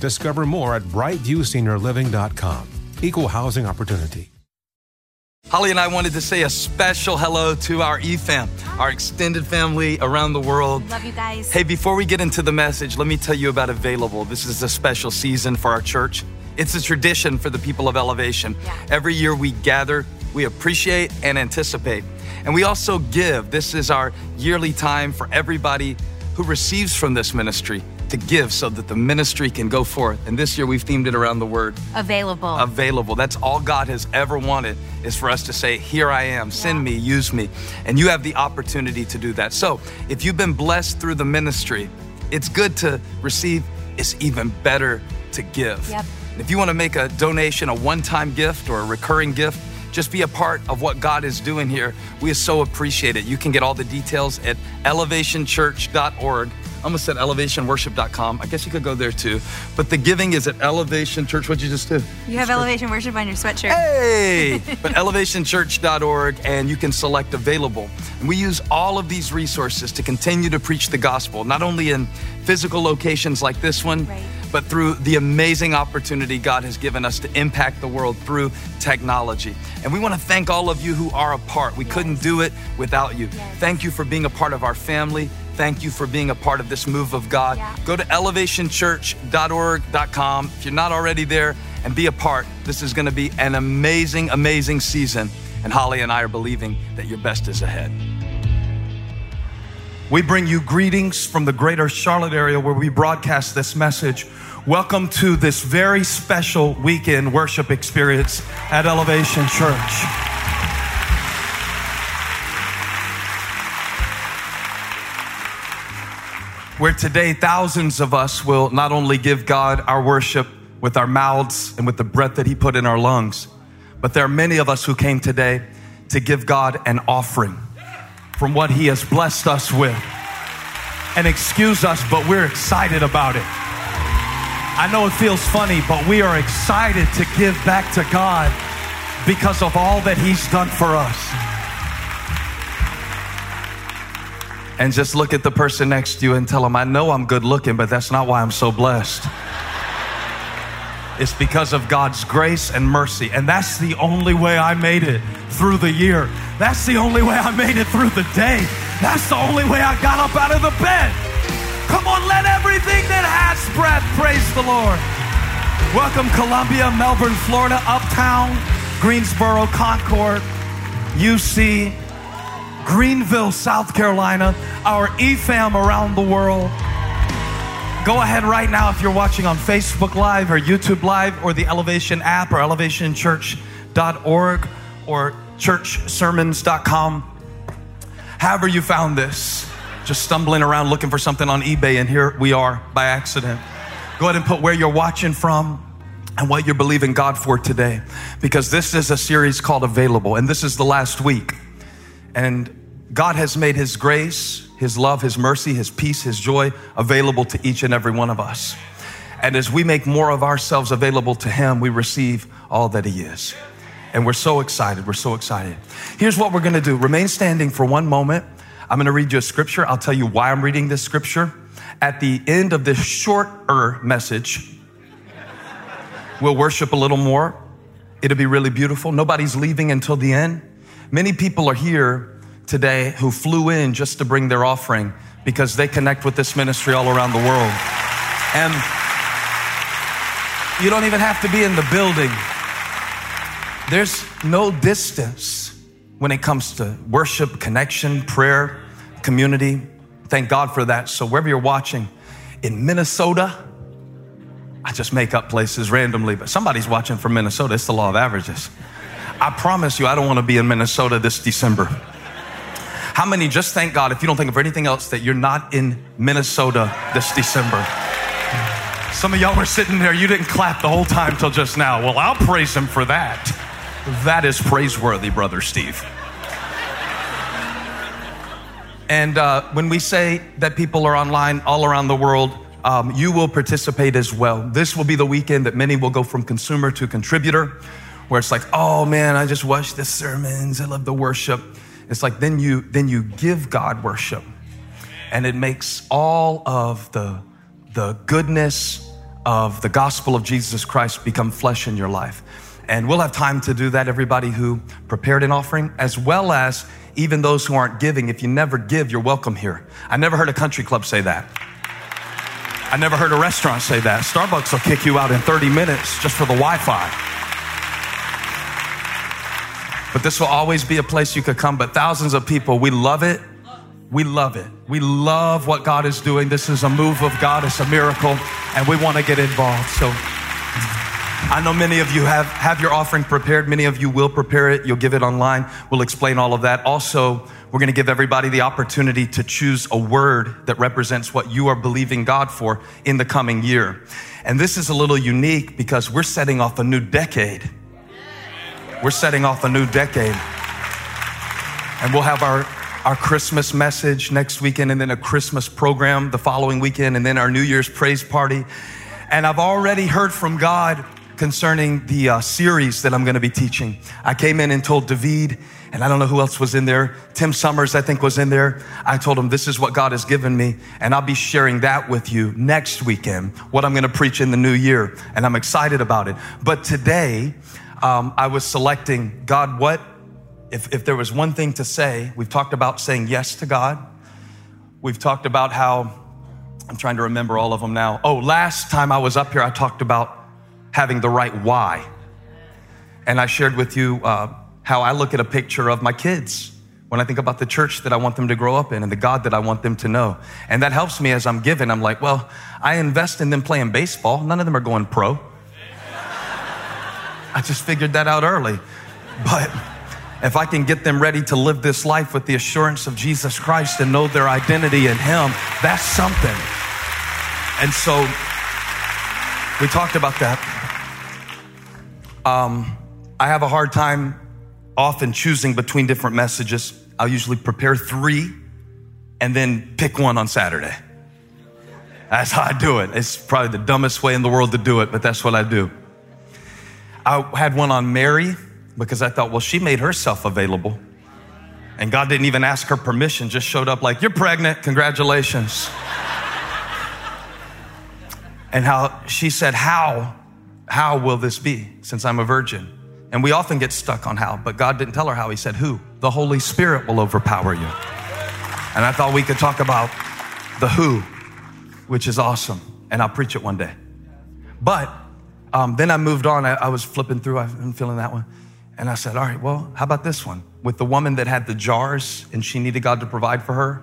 Discover more at brightviewseniorliving.com. Equal housing opportunity. Holly and I wanted to say a special hello to our EFAM, our extended family around the world. Love you guys. Hey, before we get into the message, let me tell you about Available. This is a special season for our church. It's a tradition for the people of Elevation. Yeah. Every year we gather, we appreciate and anticipate. And we also give. This is our yearly time for everybody who receives from this ministry to give so that the ministry can go forth. And this year we've themed it around the word Available. available. That's all God has ever wanted is for us to say, Here I am, send me, use me. And you have the opportunity to do that. So if you've been blessed through the ministry, it's good to receive, it's even better to give. Yep. If you want to make a donation, a one time gift or a recurring gift, just be a part of what God is doing here. We so appreciate it. You can get all the details at elevationchurch.org. I almost said elevationworship.com. I guess you could go there too. But the giving is at Elevation Church. What'd you just do? you have Elevation Worship on your sweatshirt. Hey! but elevationchurch.org and you can select available. And we use all of these resources to continue to preach the gospel, not only in physical locations like this one, Right. but through the amazing opportunity God has given us to impact the world through technology. And we want to thank all of you who are a part. We couldn't do it without you. Yes. Thank you for being a part of our family. Thank you for being a part of this move of God. Yeah. Go to elevationchurch.org.com if you're not already there and be a part. This is going to be an amazing, amazing season. And Holly and I are believing that your best is ahead. We bring you greetings from the greater Charlotte area where we broadcast this message. Welcome to this very special weekend worship experience at Elevation Church. Where today thousands of us will not only give God our worship with our mouths and with the breath that He put in our lungs, but there are many of us who came today to give God an offering from what He has blessed us with. And excuse us, but we're excited about it. I know it feels funny, but we are excited to give back to God because of all that He's done for us. And just look at the person next to you and tell them, I know I'm good looking, but that's not why I'm so blessed. It's because of God's grace and mercy. And that's the only way I made it through the year. That's the only way I made it through the day. That's the only way I got up out of the bed. Come on, let everything that has breath praise the Lord. Welcome, Columbia, Melbourne, Florida, Uptown, Greensboro, Concord, UC, Greenville, South Carolina, our EFAM around the world. Go ahead right now if you're watching on Facebook Live or YouTube Live or the Elevation app or elevationchurch.org or churchsermons.com. However, you found this, just stumbling around looking for something on eBay, and here we are by accident. Go ahead and put where you're watching from and what you're believing God for today, because this is a series called Available, and this is the last week. And God has made His grace, His love, His mercy, His peace, His joy available to each and every one of us. And as we make more of ourselves available to Him, we receive all that He is. And we're so excited. We're so excited. Here's what we're going to do remain standing for one moment. I'm going to read you a scripture. I'll tell you why I'm reading this scripture. At the end of this shorter message, we'll worship a little more. It'll be really beautiful. Nobody's leaving until the end. Many people are here today who flew in just to bring their offering because they connect with this ministry all around the world. And you don't even have to be in the building. There's no distance when it comes to worship, connection, prayer, community. Thank God for that. So, wherever you're watching in Minnesota, I just make up places randomly, but somebody's watching from Minnesota. It's the law of averages. I promise you, I don't want to be in Minnesota this December. How many just thank God if you don't think of anything else that you're not in Minnesota this December? Some of y'all were sitting there, you didn't clap the whole time till just now. Well, I'll praise him for that. That is praiseworthy, Brother Steve. And uh, when we say that people are online all around the world, um, you will participate as well. This will be the weekend that many will go from consumer to contributor, where it's like, oh man, I just watched the sermons, I love the worship. It's like then you then you give God worship, and it makes all of the the goodness of the gospel of Jesus Christ become flesh in your life. And we'll have time to do that, everybody who prepared an offering, as well as even those who aren't giving. If you never give, you're welcome here. I never heard a country club say that. I never heard a restaurant say that. Starbucks will kick you out in 30 minutes just for the Wi Fi. But this will always be a place you could come. But thousands of people, we love it. We love it. We love what God is doing. This is a move of God, it's a miracle, and we want to get involved. So I know many of you have, have your offering prepared. Many of you will prepare it. You'll give it online. We'll explain all of that. Also, we're going to give everybody the opportunity to choose a word that represents what you are believing God for in the coming year. And this is a little unique because we're setting off a new decade. We're setting off a new decade. And we'll have our, our Christmas message next weekend and then a Christmas program the following weekend and then our New Year's praise party. And I've already heard from God concerning the uh, series that I'm going to be teaching. I came in and told David, and I don't know who else was in there. Tim Summers, I think, was in there. I told him, This is what God has given me, and I'll be sharing that with you next weekend, what I'm going to preach in the new year, and I'm excited about it. But today, um, I was selecting God, what, if, if there was one thing to say, we've talked about saying yes to God. We've talked about how, I'm trying to remember all of them now. Oh, last time I was up here, I talked about having the right why. And I shared with you uh, how I look at a picture of my kids when I think about the church that I want them to grow up in and the God that I want them to know. And that helps me as I'm giving. I'm like, well, I invest in them playing baseball. None of them are going pro. I just figured that out early. But if I can get them ready to live this life with the assurance of Jesus Christ and know their identity in Him, that's something. And so we talked about that. Um, I have a hard time often choosing between different messages. I'll usually prepare three and then pick one on Saturday. That's how I do it. It's probably the dumbest way in the world to do it, but that's what I do. I had one on Mary because I thought, well, she made herself available. And God didn't even ask her permission, just showed up like, you're pregnant, congratulations. and how she said, how how will this be since I'm a virgin? And we often get stuck on how, but God didn't tell her how. He said, Who? The Holy Spirit will overpower you. And I thought we could talk about the who, which is awesome. And I'll preach it one day. But um, then I moved on. I, I was flipping through, I'm feeling that one. And I said, All right, well, how about this one? With the woman that had the jars and she needed God to provide for her.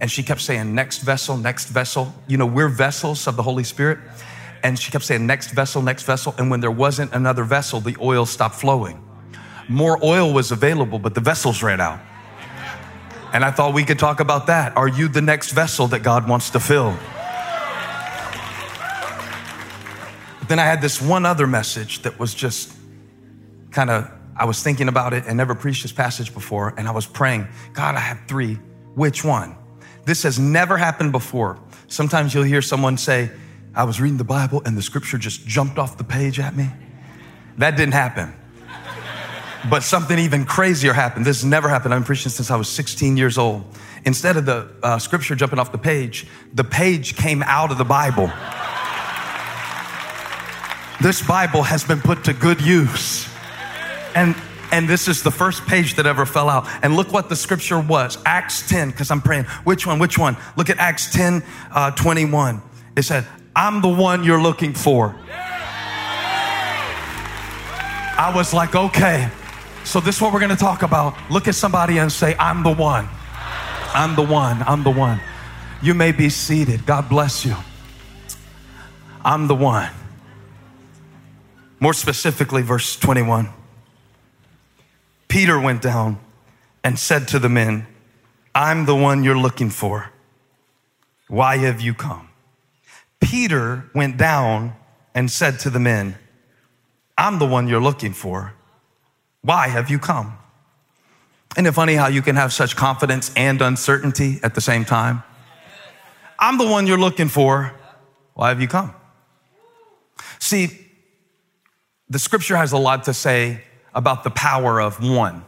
And she kept saying, Next vessel, next vessel. You know, we're vessels of the Holy Spirit. And she kept saying, next vessel, next vessel. And when there wasn't another vessel, the oil stopped flowing. More oil was available, but the vessels ran out. And I thought we could talk about that. Are you the next vessel that God wants to fill? Then I had this one other message that was just kind of, I was thinking about it and never preached this passage before. And I was praying, God, I have three. Which one? This has never happened before. Sometimes you'll hear someone say, I was reading the Bible and the scripture just jumped off the page at me. That didn't happen. But something even crazier happened. This has never happened. I've been preaching since I was 16 years old. Instead of the uh, scripture jumping off the page, the page came out of the Bible. This Bible has been put to good use. And and this is the first page that ever fell out. And look what the scripture was Acts 10, because I'm praying. Which one? Which one? Look at Acts 10 uh, 21. It said, I'm the one you're looking for. I was like, okay. So this is what we're going to talk about. Look at somebody and say, I'm the one. I'm the one. I'm the one. You may be seated. God bless you. I'm the one. More specifically, verse 21. Peter went down and said to the men, I'm the one you're looking for. Why have you come? Peter went down and said to the men, I'm the one you're looking for. Why have you come? Isn't it funny how you can have such confidence and uncertainty at the same time? I'm the one you're looking for. Why have you come? See, the scripture has a lot to say about the power of one.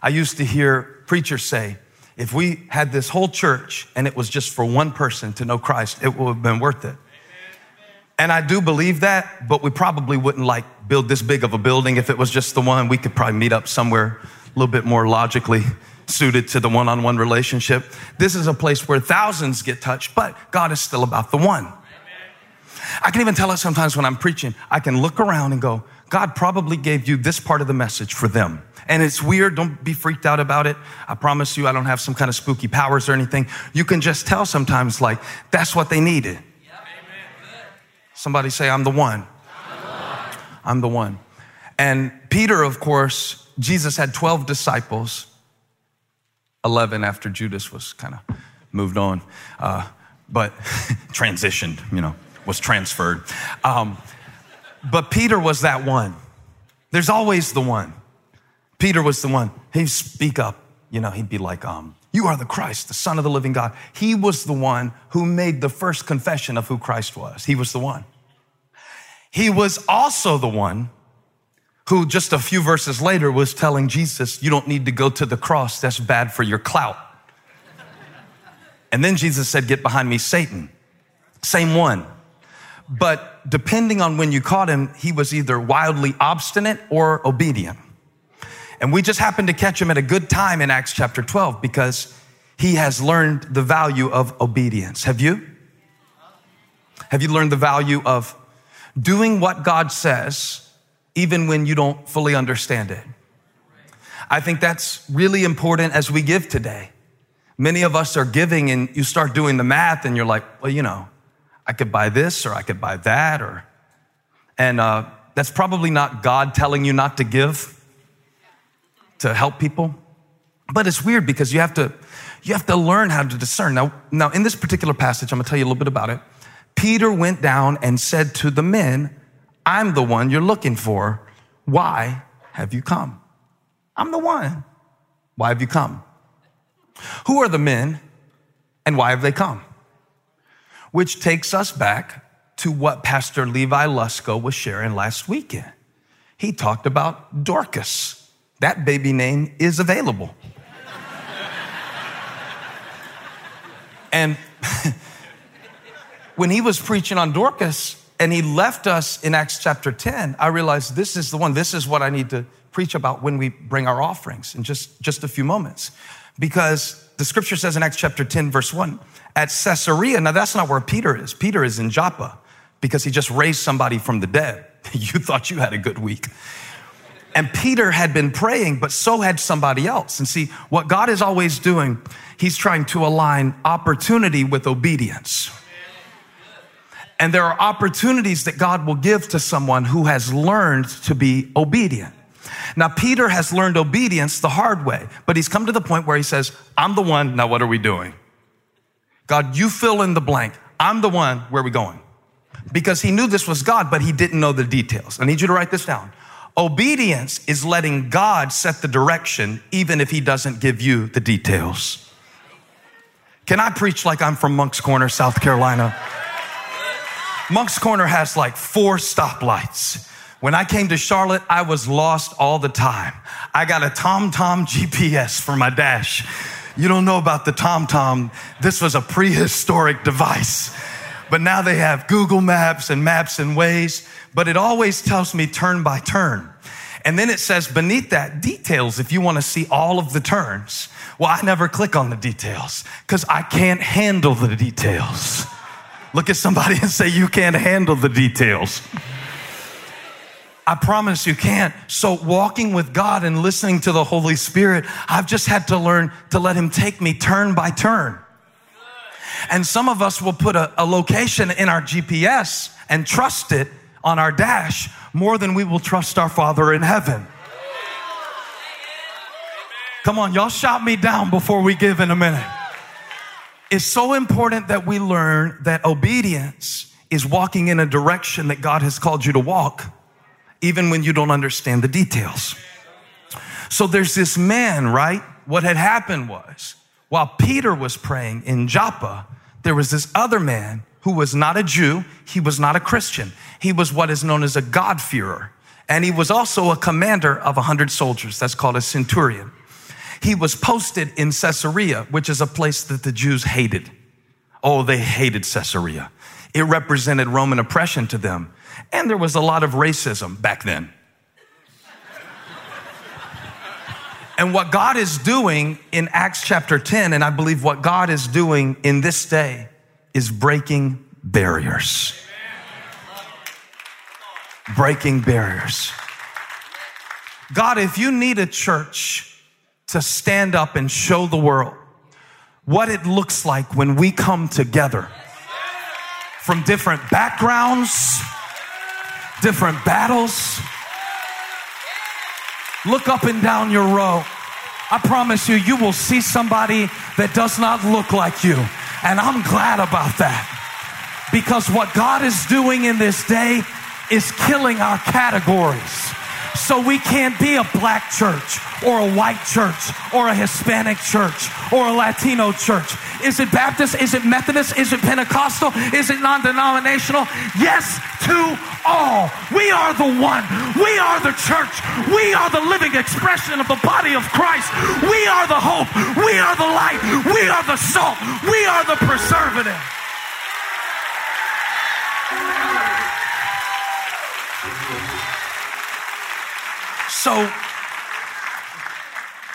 I used to hear preachers say, if we had this whole church and it was just for one person to know Christ, it would have been worth it. And I do believe that, but we probably wouldn't like build this big of a building if it was just the one. We could probably meet up somewhere a little bit more logically suited to the one on one relationship. This is a place where thousands get touched, but God is still about the one. I can even tell it sometimes when I'm preaching. I can look around and go, God probably gave you this part of the message for them. And it's weird. Don't be freaked out about it. I promise you, I don't have some kind of spooky powers or anything. You can just tell sometimes, like, that's what they needed. Somebody say, I'm the one. I'm the one. And Peter, of course, Jesus had 12 disciples, 11 after Judas was kind of moved on, uh, but transitioned, you know, was transferred. Um, but Peter was that one. There's always the one. Peter was the one. He'd speak up. You know, he'd be like, um, You are the Christ, the Son of the living God. He was the one who made the first confession of who Christ was. He was the one. He was also the one who, just a few verses later, was telling Jesus, You don't need to go to the cross. That's bad for your clout. And then Jesus said, Get behind me, Satan. Same one. But depending on when you caught him, he was either wildly obstinate or obedient. And we just happened to catch him at a good time in Acts chapter 12 because he has learned the value of obedience. Have you? Have you learned the value of doing what God says even when you don't fully understand it? I think that's really important as we give today. Many of us are giving and you start doing the math and you're like, well, you know, I could buy this or I could buy that or, and uh, that's probably not God telling you not to give to help people. But it's weird because you have to, you have to learn how to discern. Now, now in this particular passage, I'm gonna tell you a little bit about it. Peter went down and said to the men, I'm the one you're looking for. Why have you come? I'm the one. Why have you come? Who are the men and why have they come? Which takes us back to what Pastor Levi Lusko was sharing last weekend. He talked about Dorcas. That baby name is available. and when he was preaching on Dorcas and he left us in Acts chapter 10, I realized this is the one, this is what I need to preach about when we bring our offerings in just, just a few moments. Because the scripture says in Acts chapter 10, verse 1, at Caesarea. Now, that's not where Peter is. Peter is in Joppa because he just raised somebody from the dead. you thought you had a good week. And Peter had been praying, but so had somebody else. And see, what God is always doing, he's trying to align opportunity with obedience. And there are opportunities that God will give to someone who has learned to be obedient. Now, Peter has learned obedience the hard way, but he's come to the point where he says, I'm the one, now what are we doing? God, you fill in the blank. I'm the one. Where are we going? Because he knew this was God, but he didn't know the details. I need you to write this down. Obedience is letting God set the direction, even if he doesn't give you the details. Can I preach like I'm from Moncks Corner, South Carolina? Moncks Corner has like four stoplights. When I came to Charlotte, I was lost all the time. I got a TomTom GPS for my dash. You don't know about the TomTom. This was a prehistoric device. But now they have Google Maps and Maps and Waze, but it always tells me turn by turn. And then it says beneath that details if you want to see all of the turns. Well, I never click on the details because I can't handle the details. Look at somebody and say, You can't handle the details. I promise you can't. So, walking with God and listening to the Holy Spirit, I've just had to learn to let Him take me turn by turn. And some of us will put a, a location in our GPS and trust it on our dash more than we will trust our Father in heaven. Come on, y'all shout me down before we give in a minute. It's so important that we learn that obedience is walking in a direction that God has called you to walk, even when you don't understand the details. So there's this man, right? What had happened was, while Peter was praying in Joppa, there was this other man who was not a Jew, he was not a Christian. He was what is known as a God-fearer. And he was also a commander of a hundred soldiers. That's called a centurion. He was posted in Caesarea, which is a place that the Jews hated. Oh, they hated Caesarea. It represented Roman oppression to them. And there was a lot of racism back then. and what God is doing in Acts chapter 10, and I believe what God is doing in this day, is breaking barriers. Breaking barriers. God, if you need a church to stand up and show the world what it looks like when we come together from different backgrounds, different battles. Look up and down your row. I promise you, you will see somebody that does not look like you. And I'm glad about that. Because what God is doing in this day is killing our categories. So we can't be a black church or a white church or a Hispanic church or a Latino church. Is it Baptist? Is it Methodist? Is it Pentecostal? Is it non denominational? Yes to all. We are the one. We are the church. We are the living expression of the body of Christ. We are the hope. We are the light. We are the salt. We are the preservative. So,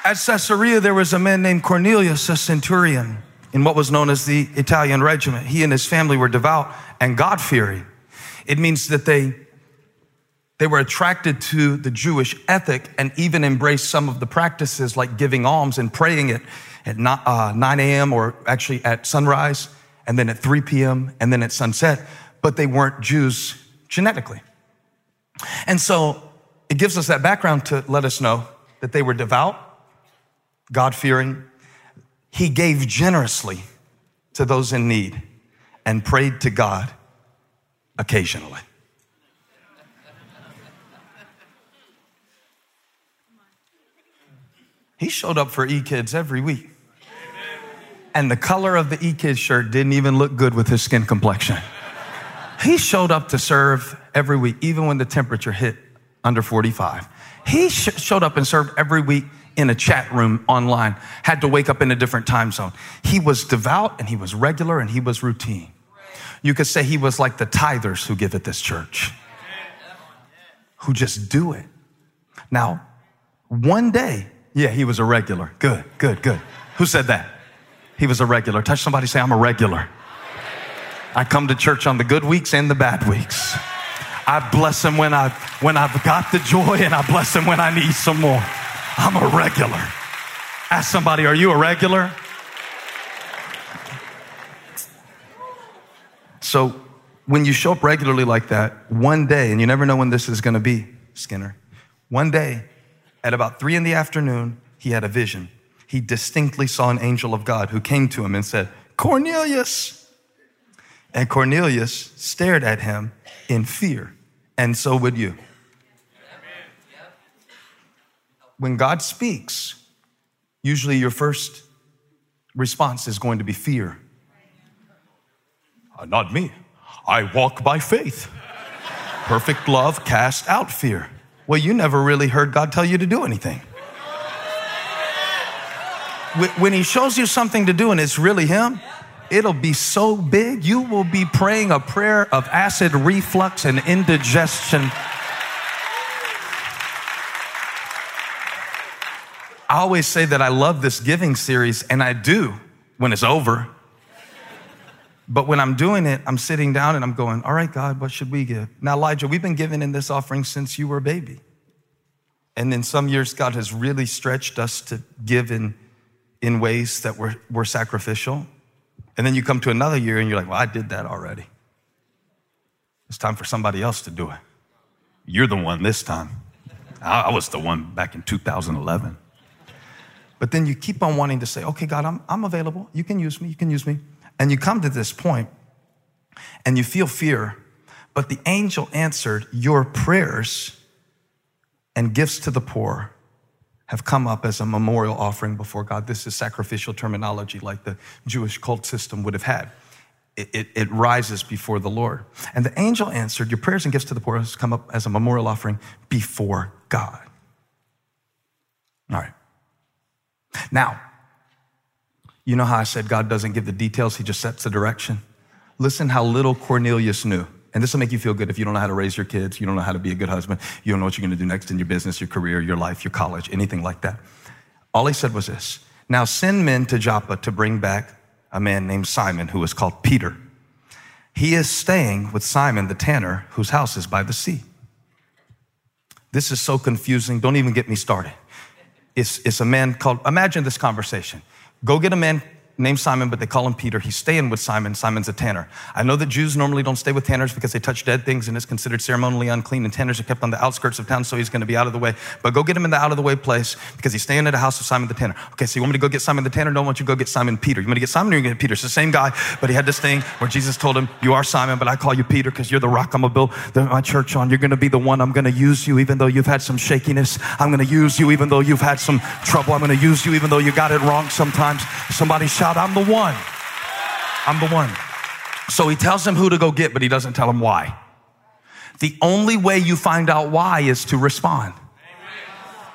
at Caesarea, there was a man named Cornelius, a centurion, in what was known as the Italian regiment. He and his family were devout and God fearing. It means that they, they were attracted to the Jewish ethic and even embraced some of the practices like giving alms and praying it at 9 uh, a.m. or actually at sunrise, and then at 3 p.m., and then at sunset. But they weren't Jews genetically. And so it gives us that background to let us know that they were devout, God fearing. He gave generously to those in need and prayed to God occasionally. He showed up for E Kids every week. And the color of the E Kids shirt didn't even look good with his skin complexion. He showed up to serve every week, even when the temperature hit under 45. He sh- showed up and served every week in a chat room online, had to wake up in a different time zone. He was devout and he was regular and he was routine. You could say he was like the tithers who give at this church, who just do it. Now, one day, yeah, he was a regular. Good, good, good. Who said that? He was a regular. Touch somebody, say, I'm a regular. I come to church on the good weeks and the bad weeks. I bless him when I've, when I've got the joy and I bless him when I need some more. I'm a regular. Ask somebody, are you a regular? So when you show up regularly like that, one day, and you never know when this is to be, Skinner, one day at about three in the afternoon, he had a vision. He distinctly saw an angel of God who came to him and said, Cornelius. And Cornelius stared at him in fear and so would you. When God speaks, usually your first response is going to be fear. Uh, not me. I walk by faith. Perfect love casts out fear. Well, you never really heard God tell you to do anything. When He shows you something to do and it's really Him, it'll be so big, you will be praying a prayer of acid reflux and indigestion. I always say that I love this giving series, and I do when it's over. But when I'm doing it, I'm sitting down and I'm going, All right, God, what should we give? Now, Elijah, we've been giving in this offering since you were a baby. And in some years, God has really stretched us to give in, in ways that were, were sacrificial. And then you come to another year and you're like, Well, I did that already. It's time for somebody else to do it. You're the one this time. I, was the one back in 2011. But then you keep on wanting to say, okay, God, I'm, I'm available. You can use me. You can use me. And you come to this point and you feel fear, but the angel answered, Your prayers and gifts to the poor have come up as a memorial offering before God. This is sacrificial terminology like the Jewish cult system would have had. It, it, it, rises before the Lord. And the angel answered, Your prayers and gifts to the poor has come up as a memorial offering before God. All right. Now, you know how I said God doesn't give the details, He just sets the direction? Listen how little Cornelius knew. And this will make you feel good if you don't know how to raise your kids, you don't know how to be a good husband, you don't know what you're gonna do next in your business, your career, your life, your college, anything like that. All he said was this Now send men to Joppa to bring back a man named Simon who is called Peter. He is staying with Simon the tanner, whose house is by the sea. This is so confusing. Don't even get me started. It's, it's a man called, imagine this conversation. Go get a man named Simon, but they call him Peter. He's staying with Simon. Simon's a tanner. I know that Jews normally don't stay with tanners because they touch dead things and it's considered ceremonially unclean, and tanners are kept on the outskirts of town, so he's going to be out of the way. But go get him in the out of the way place because he's staying at a house of Simon the tanner. Okay, so you want me to go get Simon the tanner? I want you to go get Simon Peter. You want to get Simon or you get Peter? It's the same guy, but he had this thing where Jesus told him, You are Simon, but I call you Peter because you're the rock I'm going to build my church on. You're going to be the one I'm going to use you even though you've had some shakiness. I'm going to use you even though you've had some trouble. I'm going to use you even though you got it wrong sometimes. Somebody shout, I'm the one. I'm the one. So he tells him who to go get, but he doesn't tell him why. The only way you find out why is to respond.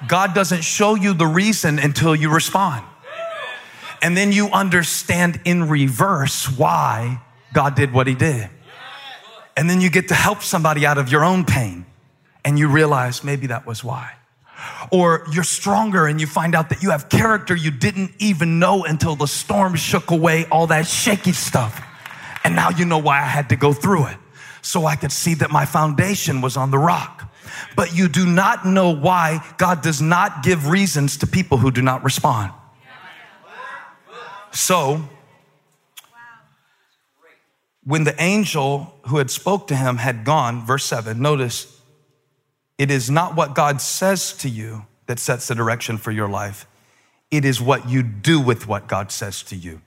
God doesn't show you the reason until you respond. And then you understand in reverse why God did what he did. And then you get to help somebody out of your own pain and you realize maybe that was why. Or you're stronger and you find out that you have character you didn't even know until the storm shook away all that shaky stuff. And now you know why I had to go through it. So I could see that my foundation was on the rock. But you do not know why God does not give reasons to people who do not respond. So, when the angel who had spoke to him had gone, verse 7, notice it is not what God says to you that sets the direction for your life. It is what you do with what God says to you.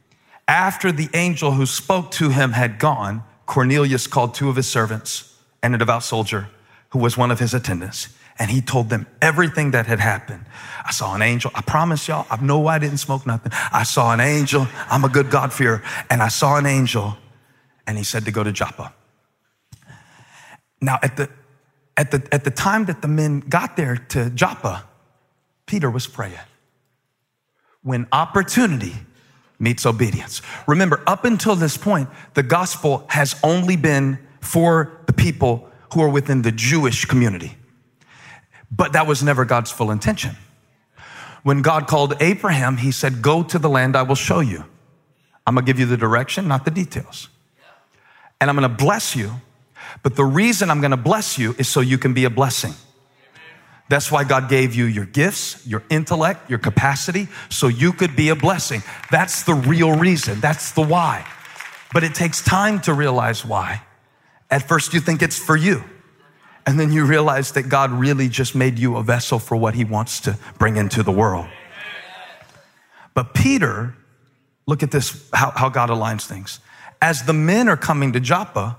After the angel who spoke to him had gone, Cornelius called two of his servants and a devout soldier who was one of his attendants. And he told them everything that had happened. I saw an angel. I promise y'all, I know I didn't smoke nothing. I saw an angel. I'm a good God-fearer. And I saw an angel and he said to go to Joppa. Now, at the at the, at the time that the men got there to Joppa, Peter was praying. When opportunity meets obedience. Remember, up until this point, the gospel has only been for the people who are within the Jewish community. But that was never God's full intention. When God called Abraham, he said, Go to the land I will show you. I'm gonna give you the direction, not the details. And I'm gonna bless you but the reason I'm going to bless you is so you can be a blessing. That's why God gave you your gifts, your intellect, your capacity, so you could be a blessing. That's the real reason. That's the why. But it takes time to realize why. At first, you think it's for you. And then you realize that God really just made you a vessel for what he wants to bring into the world. But Peter, look at this, how, how God aligns things. As the men are coming to Joppa,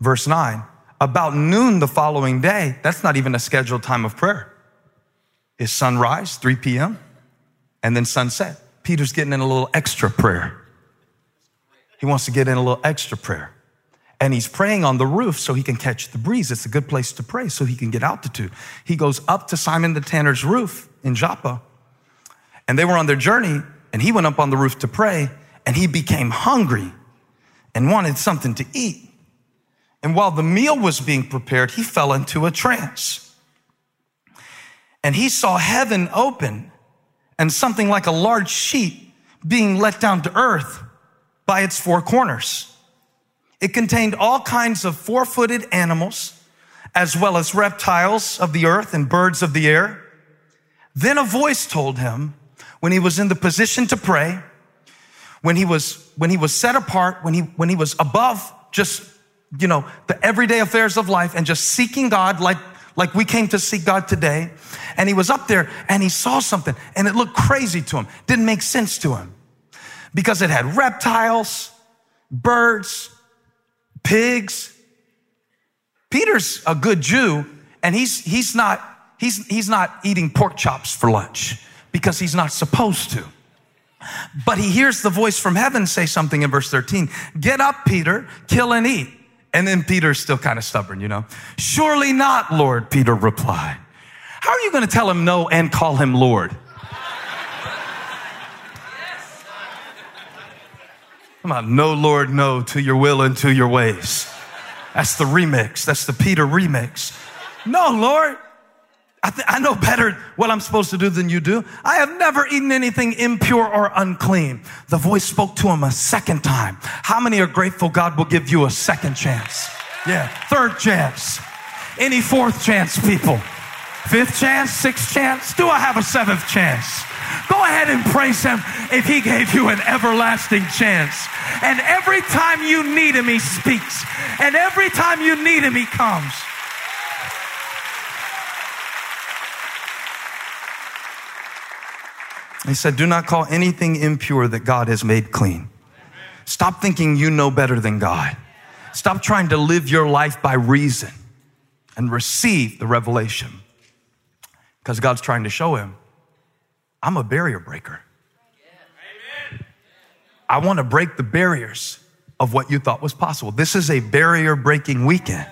Verse 9, about noon the following day, that's not even a scheduled time of prayer. Is sunrise, 3 p.m., and then sunset. Peter's getting in a little extra prayer. He wants to get in a little extra prayer. and he's praying on the roof so he can catch the breeze. It's a good place to pray so he can get altitude. He goes up to Simon the tanner's roof in Joppa, and they were on their journey, and he went up on the roof to pray, and he became hungry and wanted something to eat. And while the meal was being prepared, he fell into a trance. And he saw heaven open and something like a large sheet being let down to earth by its four corners. It contained all kinds of four footed animals, as well as reptiles of the earth and birds of the air. Then a voice told him when he was in the position to pray, when he was, when he was set apart, when he, when he was above just, you know, the everyday affairs of life and just seeking God like, like we came to seek God today. And he was up there and he saw something and it looked crazy to him. Didn't make sense to him because it had reptiles, birds, pigs. Peter's a good Jew, and he's, he's, not, he's, he's not eating pork chops for lunch because he's not supposed to. But he hears the voice from heaven say something in verse 13 Get up, Peter, kill and eat. And then Peter's still kind of stubborn, you know. Surely not, Lord, Peter replied. How are you going to tell him no and call him Lord? Come on, no, Lord, no to your will and to your ways. That's the remix. That's the Peter remix. No, Lord, I, th- I know better what I'm supposed to do than you do. I have never eaten anything impure or unclean. The voice spoke to him a second time. How many are grateful God will give you a second chance? Yeah, third chance. Any fourth chance, people? Fifth chance, sixth chance? Do I have a seventh chance? Go ahead and praise him if he gave you an everlasting chance. And every time you need him, he speaks. And every time you need him, he comes. He said, Do not call anything impure that God has made clean. Stop thinking you know better than God. Stop trying to live your life by reason and receive the revelation. Because God's trying to show him, I'm a barrier breaker. I want to break the barriers of what you thought was possible. This is a barrier breaking weekend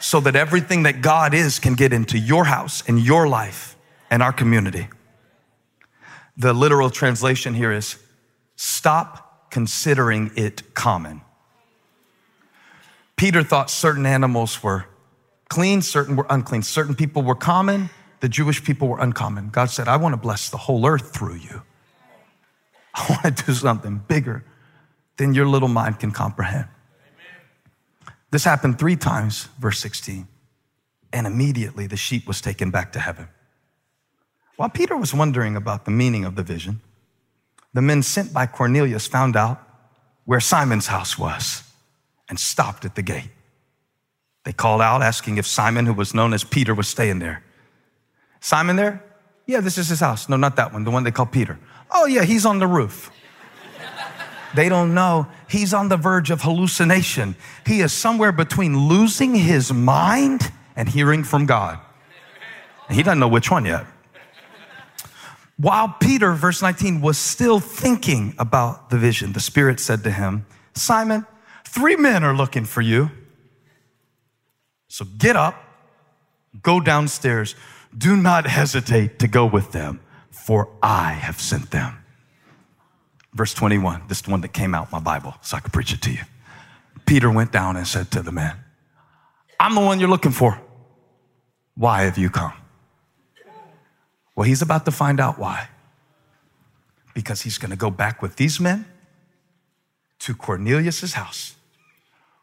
so that everything that God is can get into your house and your life and our community. The literal translation here is stop considering it common. Peter thought certain animals were clean, certain were unclean, certain people were common, the Jewish people were uncommon. God said, I want to bless the whole earth through you. I want to do something bigger than your little mind can comprehend. This happened three times, verse 16. And immediately the sheep was taken back to heaven. While Peter was wondering about the meaning of the vision, the men sent by Cornelius found out where Simon's house was and stopped at the gate. They called out asking if Simon, who was known as Peter, was staying there. Simon there? Yeah, this is his house. No, not that one, the one they call Peter. Oh, yeah, he's on the roof. They don't know he's on the verge of hallucination. He is somewhere between losing his mind and hearing from God. He doesn't know which one yet. While Peter, verse 19, was still thinking about the vision, the Spirit said to him, Simon, three men are looking for you. So get up, go downstairs. Do not hesitate to go with them, for I have sent them. Verse 21, this is the one that came out my Bible, so I could preach it to you. Peter went down and said to the man, I'm the one you're looking for. Why have you come? Well, he's about to find out why. Because he's going to go back with these men to Cornelius's house.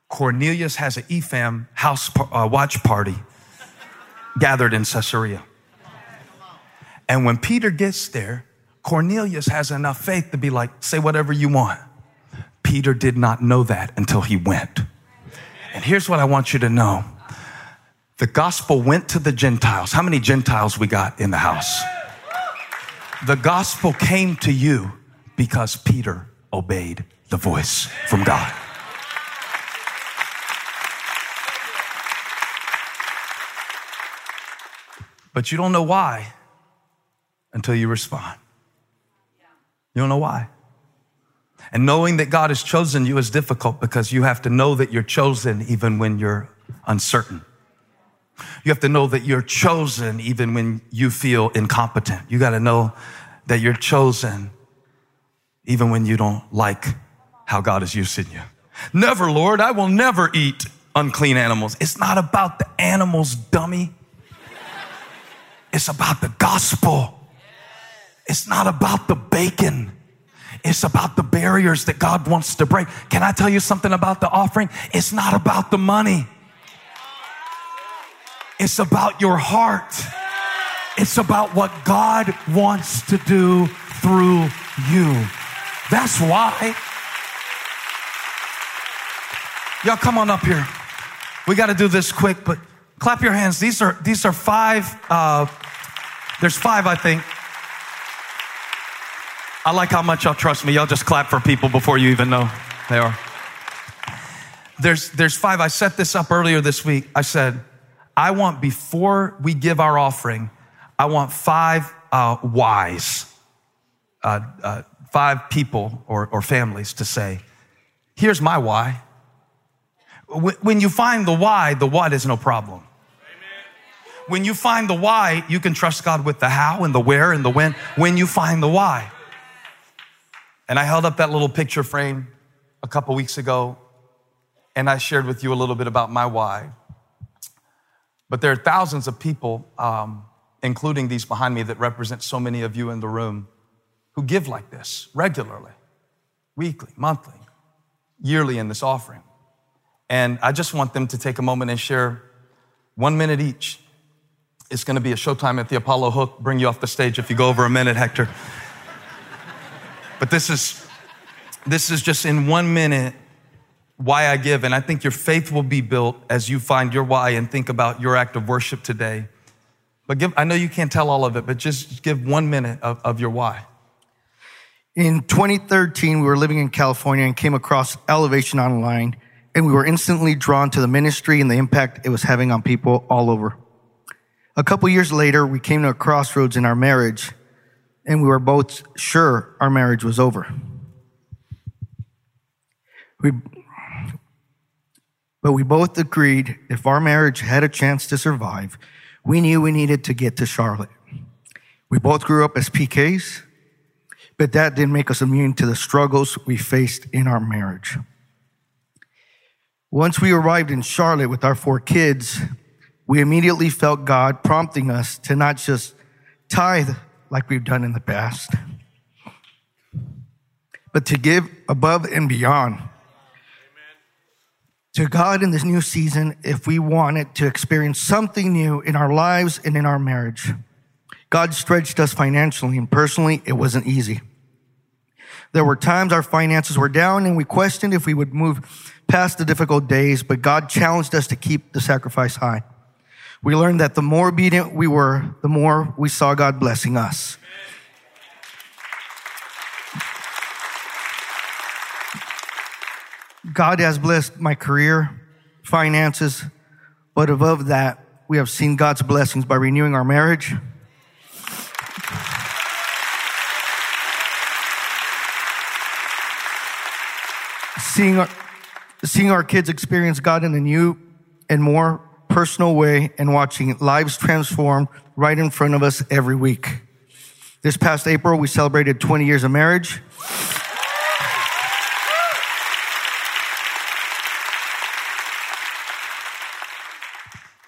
Cornelius has an EFAM house uh, watch party gathered in Caesarea. And when Peter gets there, Cornelius has enough faith to be like, say whatever you want. Peter did not know that until he went. And here's what I want you to know the gospel went to the Gentiles. How many Gentiles we got in the house? The gospel came to you because Peter obeyed the voice from God. But you don't know why until you respond. You don't know why. And knowing that God has chosen you is difficult because you have to know that you're chosen even when you're uncertain. You have to know that you're chosen even when you feel incompetent. You got to know that you're chosen even when you don't like how God is using you. Never, Lord, I will never eat unclean animals. It's not about the animals, dummy. It's about the gospel. It's not about the bacon. It's about the barriers that God wants to break. Can I tell you something about the offering? It's not about the money. It's about your heart. It's about what God wants to do through you. That's why. Y'all come on up here. We got to do this quick, but clap your hands. These are these are five. Uh, there's five, I think. I like how much y'all trust me. Y'all just clap for people before you even know they are. There's there's five. I set this up earlier this week. I said, I want before we give our offering, I want five uh, whys, uh, uh, five people or, or families to say, here's my why. When you find the why, the what is no problem. When you find the why, you can trust God with the how and the where and the when. When you find the why. And I held up that little picture frame a couple weeks ago, and I shared with you a little bit about my why. But there are thousands of people, um, including these behind me, that represent so many of you in the room who give like this regularly, weekly, monthly, yearly in this offering. And I just want them to take a moment and share one minute each. It's going to be a showtime at the Apollo Hook. Bring you off the stage if you go over a minute, Hector. but this is this is just in one minute why I give. And I think your faith will be built as you find your why and think about your act of worship today. But give, I know you can't tell all of it, but just give one minute of, of your why. In 2013, we were living in California and came across Elevation Online and we were instantly drawn to the ministry and the impact it was having on people all over. A couple years later, we came to a crossroads in our marriage, and we were both sure our marriage was over. We, but we both agreed if our marriage had a chance to survive, we knew we needed to get to Charlotte. We both grew up as PKs, but that didn't make us immune to the struggles we faced in our marriage. Once we arrived in Charlotte with our four kids, we immediately felt God prompting us to not just tithe like we've done in the past, but to give above and beyond. To God in this new season, if we wanted to experience something new in our lives and in our marriage. God stretched us financially, and personally, it wasn't easy. There were times our finances were down, and we questioned if we would move past the difficult days, but God challenged us to keep the sacrifice high. We learned that the more obedient we were, the more we saw God blessing us. God has blessed my career, finances, but above that, we have seen God's blessings by renewing our marriage. Seeing our, seeing our kids experience God in a new and more personal way and watching lives transform right in front of us every week. This past April, we celebrated 20 years of marriage.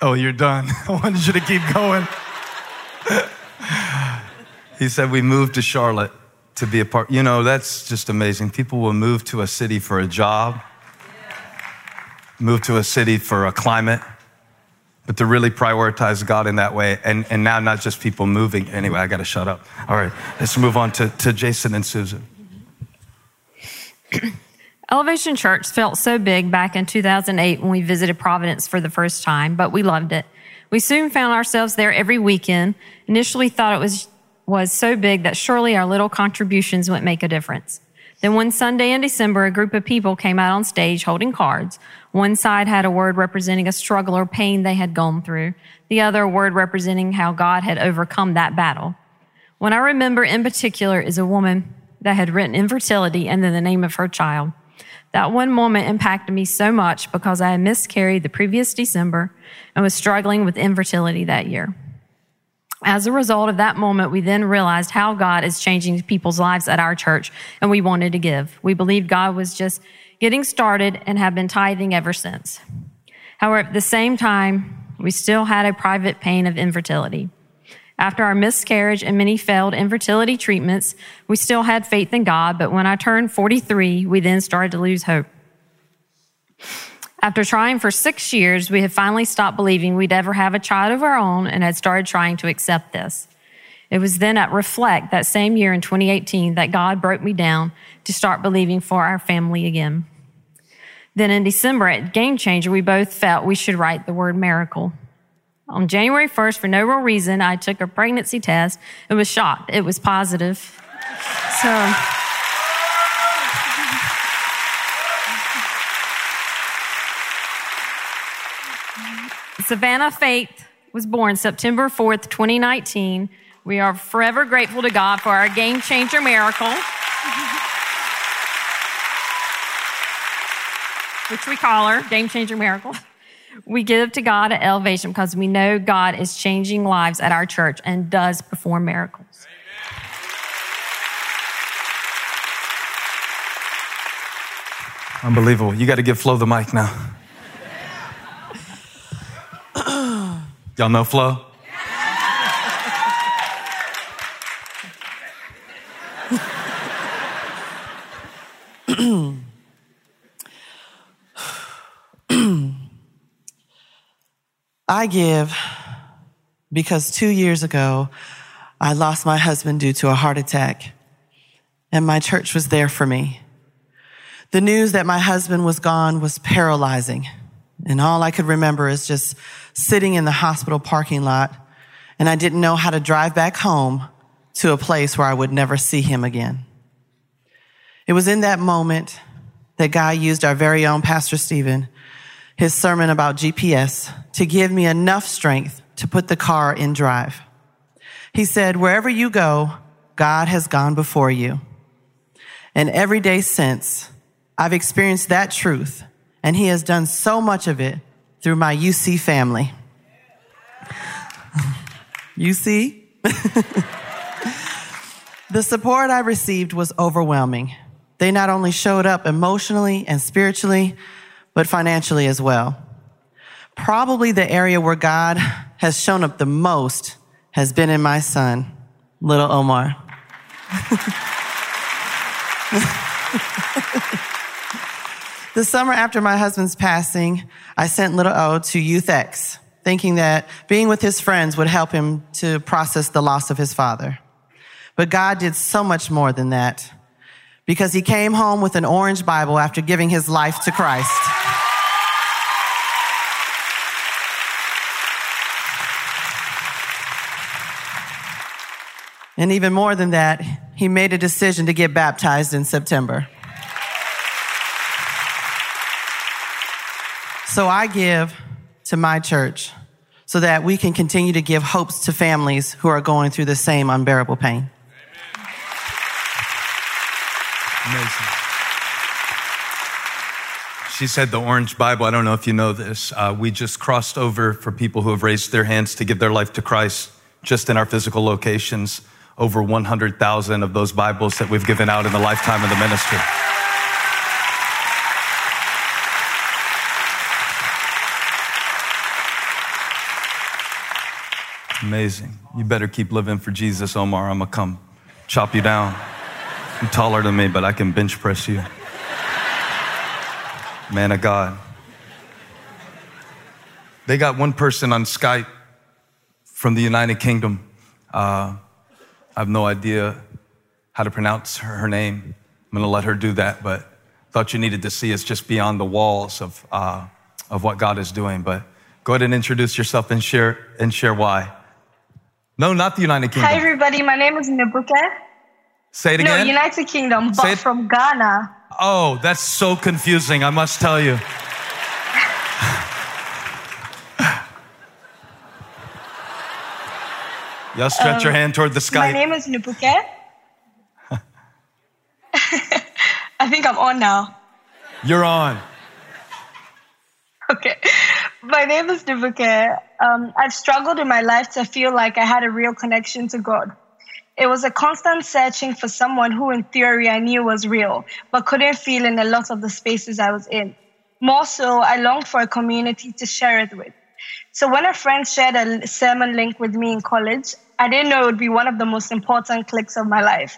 Oh, you're done. I wanted you to keep going. he said, We moved to Charlotte to be a part. You know, that's just amazing. People will move to a city for a job move to a city for a climate, but to really prioritize God in that way. And, and now, not just people moving. Anyway, I got to shut up. All right, let's move on to, to Jason and Susan. Elevation Church felt so big back in 2008 when we visited Providence for the first time, but we loved it. We soon found ourselves there every weekend. Initially thought it was, was so big that surely our little contributions wouldn't make a difference. Then one Sunday in December, a group of people came out on stage holding cards. One side had a word representing a struggle or pain they had gone through. The other a word representing how God had overcome that battle. What I remember in particular is a woman that had written infertility and then the name of her child. That one moment impacted me so much because I had miscarried the previous December and was struggling with infertility that year. As a result of that moment, we then realized how God is changing people's lives at our church, and we wanted to give. We believed God was just getting started and have been tithing ever since. However, at the same time, we still had a private pain of infertility. After our miscarriage and many failed infertility treatments, we still had faith in God, but when I turned 43, we then started to lose hope. After trying for six years, we had finally stopped believing we'd ever have a child of our own and had started trying to accept this. It was then at Reflect that same year in 2018 that God broke me down to start believing for our family again. Then in December at Game Changer, we both felt we should write the word miracle. On January 1st, for no real reason, I took a pregnancy test and was shocked. It was positive. So, Savannah Faith was born September 4th, 2019. We are forever grateful to God for our game changer miracle, which we call her game changer miracle. We give to God at elevation because we know God is changing lives at our church and does perform miracles. Unbelievable. You got to give Flo the mic now. Y'all know Flo? I give because two years ago, I lost my husband due to a heart attack, and my church was there for me. The news that my husband was gone was paralyzing, and all I could remember is just sitting in the hospital parking lot, and I didn't know how to drive back home to a place where I would never see him again. It was in that moment that God used our very own Pastor Stephen his sermon about GPS to give me enough strength to put the car in drive. He said, wherever you go, God has gone before you. And every day since, I've experienced that truth, and He has done so much of it through my UC family. UC? the support I received was overwhelming. They not only showed up emotionally and spiritually, but financially as well. Probably the area where God has shown up the most has been in my son, little Omar. the summer after my husband's passing, I sent little O to Youth X, thinking that being with his friends would help him to process the loss of his father. But God did so much more than that because he came home with an orange Bible after giving his life to Christ. And even more than that, he made a decision to get baptized in September. So I give to my church so that we can continue to give hopes to families who are going through the same unbearable pain. Amazing. She said the Orange Bible. I don't know if you know this. Uh, we just crossed over for people who have raised their hands to give their life to Christ just in our physical locations over 100,000 of those Bibles that we've given out in the lifetime of the ministry. Amazing. You better keep living for Jesus, Omar. I'm going to come chop you down. You're taller than me, but I can bench press you. Man of God. They got one person on Skype from the United Kingdom. Uh, I have no idea how to pronounce her, name. I'm going to let her do that, but thought you needed to see us just beyond the walls of, uh, of what God is doing. But go ahead and introduce yourself and share, and share why. No, not the United Kingdom. Hi, everybody. My name is Nebuke. Say it again. No. United Kingdom, but from Ghana. Oh, that's so confusing, I must tell you. Y'all stretch your hand toward the sky. My name is Nebuke. I think I'm on now. You're on. Okay. My name is Nibuke. Um, I've struggled in my life to feel like I had a real connection to God. It was a constant searching for someone who, in theory, I knew was real, but couldn't feel in a lot of the spaces I was in. More so, I longed for a community to share it with. So when a friend shared a sermon link with me in college, I didn't know it would be one of the most important clicks of my life.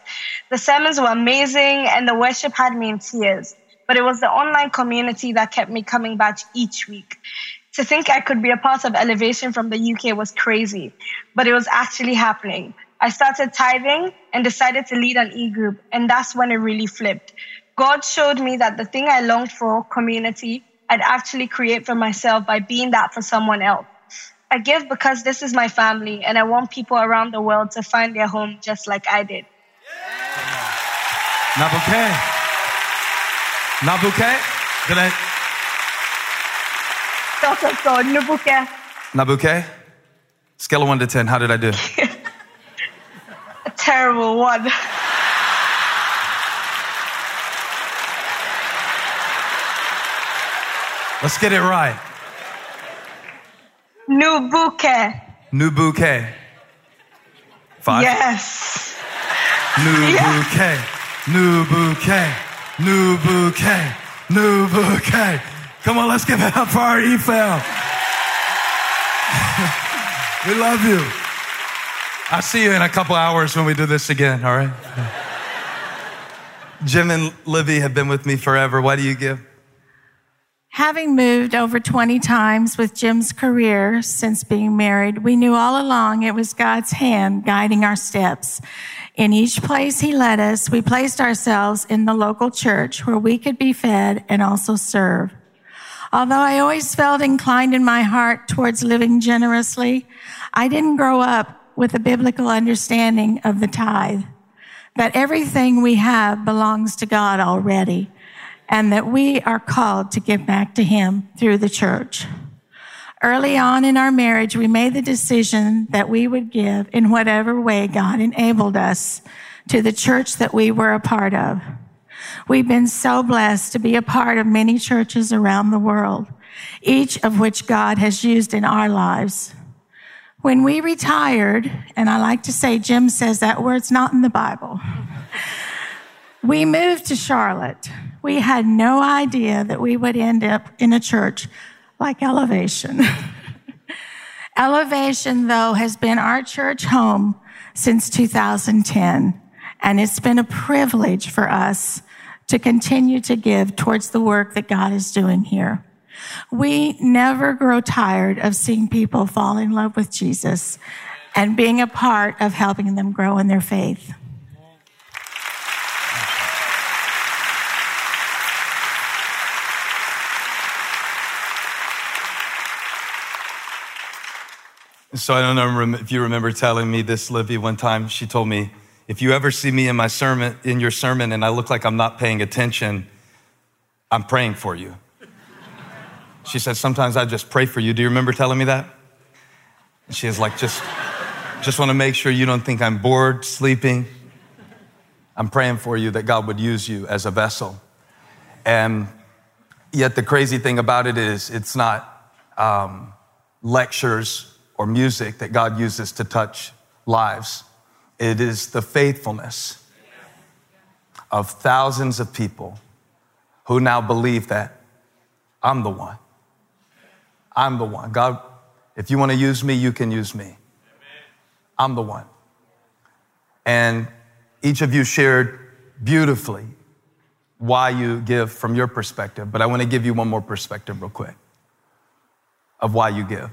The sermons were amazing and the worship had me in tears, but it was the online community that kept me coming back each week. To think I could be a part of Elevation from the UK was crazy, but it was actually happening. I started tithing and decided to lead an e group, and that's when it really flipped. God showed me that the thing I longed for, community, I'd actually create for myself by being that for someone else. I give because this is my family, and I want people around the world to find their home just like I did. Nabuke. Nabuke. Did I? Daughter God, Nubuke, Nabuke. Scale of one to ten. How did I do? a terrible one. Let's get it right. Nubuke. New bouquet. Five. Yes. New Yeah. bouquet. New bouquet. New bouquet. New bouquet. Come on, let's give it up for our EFAM. we love you. I'll see you in a couple hours when we do this again, all right? Jim and Livy have been with me forever. Why do you give? Having moved over 20 times with Jim's career since being married, we knew all along it was God's hand guiding our steps. In each place he led us, we placed ourselves in the local church where we could be fed and also serve. Although I always felt inclined in my heart towards living generously, I didn't grow up with a biblical understanding of the tithe, that everything we have belongs to God already and that we are called to give back to Him through the church. Early on in our marriage, we made the decision that we would give in whatever way God enabled us to the church that we were a part of. We've been so blessed to be a part of many churches around the world, each of which God has used in our lives. When we retired, and I like to say Jim says that word's not in the Bible. We moved to Charlotte. We had no idea that we would end up in a church like Elevation. Elevation, though, has been our church home since 2010, and it's been a privilege for us to continue to give towards the work that God is doing here. We never grow tired of seeing people fall in love with Jesus and being a part of helping them grow in their faith. So I don't know if you remember telling me this, Livy, one time. She told me, if you ever see me in my sermon, in your sermon, and I look like I'm not paying attention, I'm praying for you. She said, sometimes I just pray for you. Do you remember telling me that? And she is like, just, just want to make sure you don't think I'm bored, sleeping. I'm praying for you that God would use you as a vessel. And yet the crazy thing about it is, it's not um, lectures or music that God uses to touch lives. It is the faithfulness of thousands of people who now believe that I'm the one. I'm the one. God, if you want to use me, you can use me. I'm the one. And each of you shared beautifully why you give from your perspective, but I want to give you one more perspective, real quick, of why you give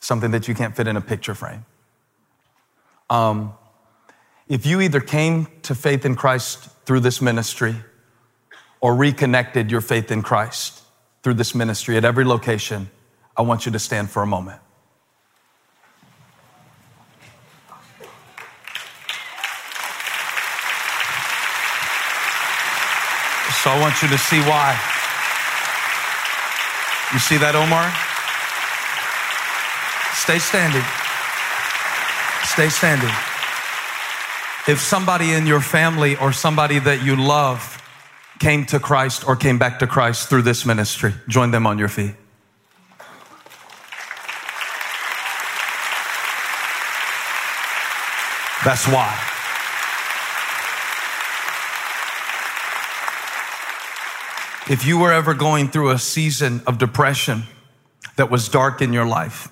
something that you can't fit in a picture frame. Um, if you either came to faith in Christ through this ministry or reconnected your faith in Christ through this ministry at every location, I want you to stand for a moment. So I want you to see why. You see that, Omar? Stay standing. Stay standing. If somebody in your family or somebody that you love came to Christ or came back to Christ through this ministry, join them on your feet. That's why. If you were ever going through a season of depression that was dark in your life,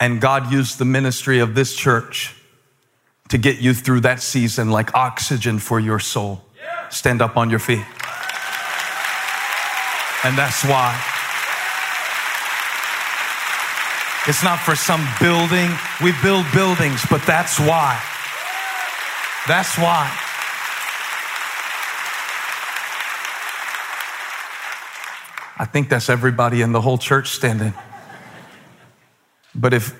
and God used the ministry of this church to get you through that season like oxygen for your soul, stand up on your feet. And that's why. It's not for some building. We build buildings, but that's why. That's why. I think that's everybody in the whole church standing. But if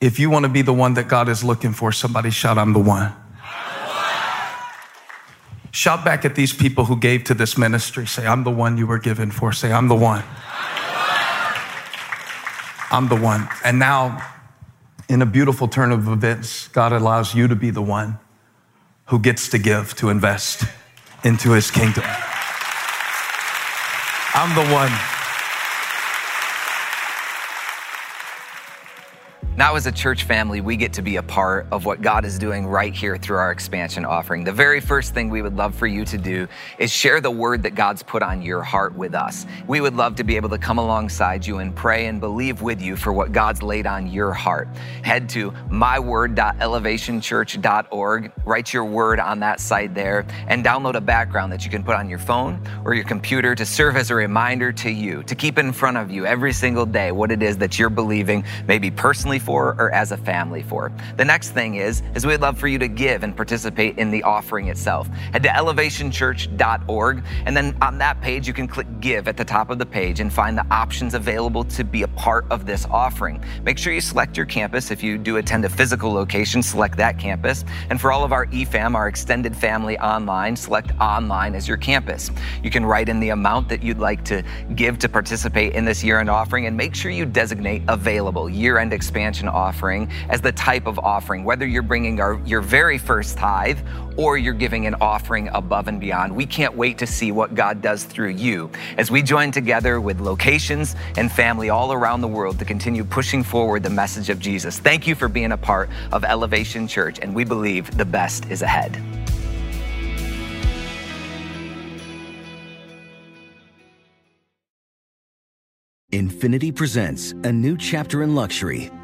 if you want to be the one that God is looking for, somebody shout, I'm the one. Shout back at these people who gave to this ministry. Say, I'm the one you were given for. Say, I'm the one. I'm the one. And now, in a beautiful turn of events, God allows you to be the one who gets to give, to invest into his kingdom. I'm the one. Now, as a church family, we get to be a part of what God is doing right here through our expansion offering. The very first thing we would love for you to do is share the word that God's put on your heart with us. We would love to be able to come alongside you and pray and believe with you for what God's laid on your heart. Head to myword.elevationchurch.org, write your word on that site there, and download a background that you can put on your phone or your computer to serve as a reminder to you, to keep in front of you every single day what it is that you're believing, maybe personally for or as a family for. The next thing is, is we'd love for you to give and participate in the offering itself. Head to elevationchurch.org, and then on that page, you can click give at the top of the page and find the options available to be a part of this offering. Make sure you select your campus. If you do attend a physical location, select that campus. And for all of our EFAM, our extended family online, select online as your campus. You can write in the amount that you'd like to give to participate in this year end offering and make sure you designate available year end expansion offering as the type of offering, whether you're bringing our, your very first tithe or you're giving an offering above and beyond. We can't wait to see what God does through you as we join together with locations and family all around the world to continue pushing forward the message of Jesus. Thank you for being a part of Elevation Church, and we believe the best is ahead. Infiniti presents a new chapter in luxury